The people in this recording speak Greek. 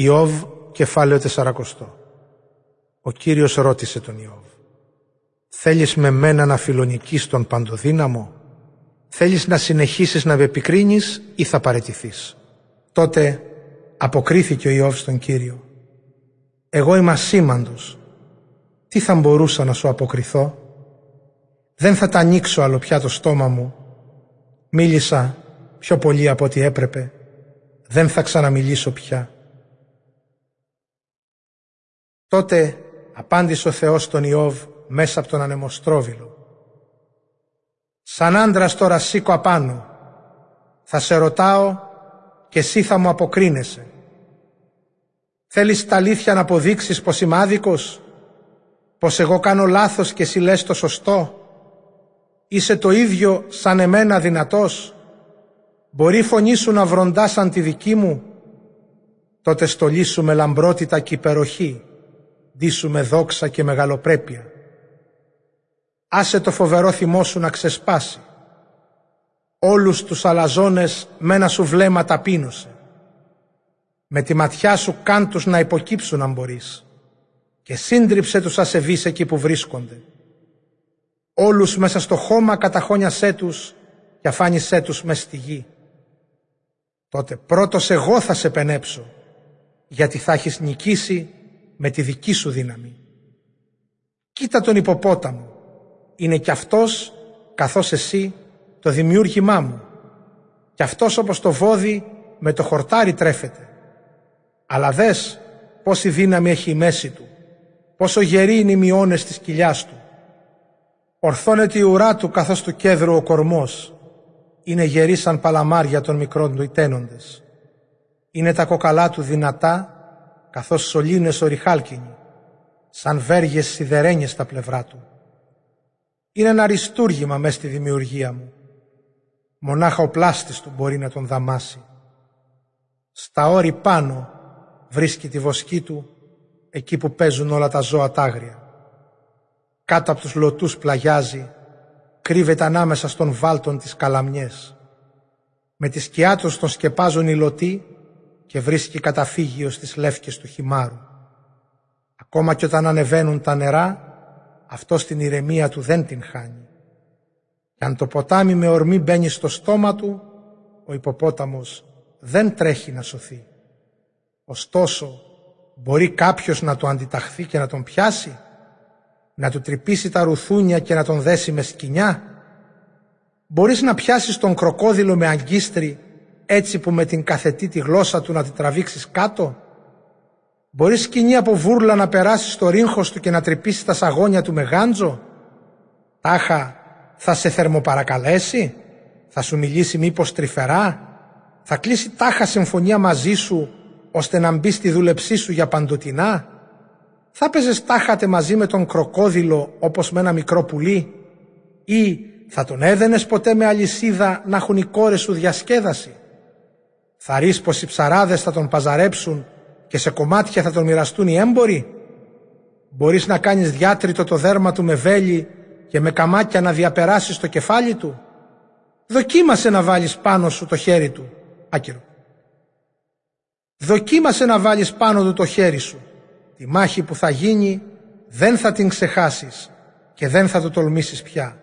Ιώβ κεφάλαιο τεσσαρακοστό. Ο Κύριος ρώτησε τον Ιώβ. Θέλεις με μένα να φιλονικείς τον παντοδύναμο; Θέλεις να συνεχίσεις να με επικρίνεις ή θα παρετηθείς; Τότε αποκρίθηκε ο Ιώβ στον Κύριο. Εγώ είμαι ασήμαντος. Τι θα μπορούσα να σου αποκριθώ; Δεν θα τα ανοίξω άλλο πια το στόμα μου. Μίλησα πιο πολύ από ό,τι έπρεπε. Δεν θα ξαναμιλήσω πια. Τότε απάντησε ο Θεός στον Ιώβ μέσα από τον ανεμοστρόβιλο. Σαν άντρας τώρα σήκω απάνω. Θα σε ρωτάω και εσύ θα μου αποκρίνεσαι. Θέλεις τα αλήθεια να αποδείξεις πως είμαι άδικος, πως εγώ κάνω λάθος και εσύ λες το σωστό; Είσαι το ίδιο σαν εμένα δυνατός; Μπορεί η φωνή σου να βροντά σαν τη δική μου; Τότε στολίσου με λαμπρότητα και υπεροχή ντύσου με δόξα και μεγαλοπρέπεια. Άσε το φοβερό θυμό σου να ξεσπάσει. Όλους τους αλαζόνες με ένα σου βλέμμα ταπείνωσε. Με τη ματιά σου κάν τους να υποκύψουν αν μπορείς και σύντριψε τους ασεβείς εκεί που βρίσκονται. Όλους μέσα στο χώμα καταχώνιασέ τους και αφάνισέ τους μες στη γη. Τότε πρώτος εγώ θα σε πενέψω γιατί θα έχεις νικήσει με τη δική σου δύναμη. Κοίτα τον υποπόταμο. Είναι κι αυτός, καθώς εσύ, το δημιούργημά μου. Κι αυτός όπως το βόδι με το χορτάρι τρέφεται. Αλλά δες πόση δύναμη έχει η μέση του. Πόσο γεροί είναι οι μειώνες της κοιλιάς του. Ορθώνεται η ουρά του καθώς του κέδρου ο κορμός. Είναι γερή σαν παλαμάρια των μικρών του ιτένοντες. Είναι τα κοκαλά του δυνατά καθώς σωλήνες ορυχάλκινοι, σαν βέργες σιδερένιες στα πλευρά του. Είναι ένα αριστούργημα μες στη δημιουργία μου. Μονάχα ο πλάστης του μπορεί να τον δαμάσει. Στα όρη πάνω βρίσκει τη βοσκή του εκεί που παίζουν όλα τα ζώα τάγρια. Κάτω από τους λωτούς πλαγιάζει, κρύβεται ανάμεσα στον βάλτον τις καλαμιές. Με τη σκιά τους τον σκεπάζουν οι λωτοί και βρίσκει καταφύγιο στις λεύκες του χυμάρου. Ακόμα και όταν ανεβαίνουν τα νερά, αυτό στην ηρεμία του δεν την χάνει. Και αν το ποτάμι με ορμή μπαίνει στο στόμα του, ο υποπόταμος δεν τρέχει να σωθεί. Ωστόσο, μπορεί κάποιος να το αντιταχθεί και να τον πιάσει, να του τρυπήσει τα ρουθούνια και να τον δέσει με σκοινιά. Μπορείς να πιάσεις τον κροκόδιλο με αγκίστρι έτσι που με την καθετή τη γλώσσα του να τη τραβήξεις κάτω; Μπορείς σκηνή από βούρλα να περάσεις στο ρίγχος του και να τρυπήσεις τα σαγόνια του με γάντζο; Τάχα θα σε θερμοπαρακαλέσει, θα σου μιλήσει μήπως τρυφερά, θα κλείσει τάχα συμφωνία μαζί σου ώστε να μπει στη δούλεψή σου για παντοτινά; Θα παίζες τάχατε μαζί με τον κροκόδιλο όπως με ένα μικρό πουλί; Ή θα τον έδαινες ποτέ με αλυσίδα να έχουν οι κόρες σου διασκέδαση; Θα ρεις πως οι ψαράδες θα τον παζαρέψουν και σε κομμάτια θα τον μοιραστούν οι έμποροι; Μπορείς να κάνεις διάτριτο το δέρμα του με βέλη και με καμάκια να διαπεράσεις το κεφάλι του; Δοκίμασε να βάλεις πάνω σου το χέρι του. Άκυρο. Δοκίμασε να βάλεις πάνω του το χέρι σου. Τη μάχη που θα γίνει δεν θα την ξεχάσεις και δεν θα το τολμήσεις πια.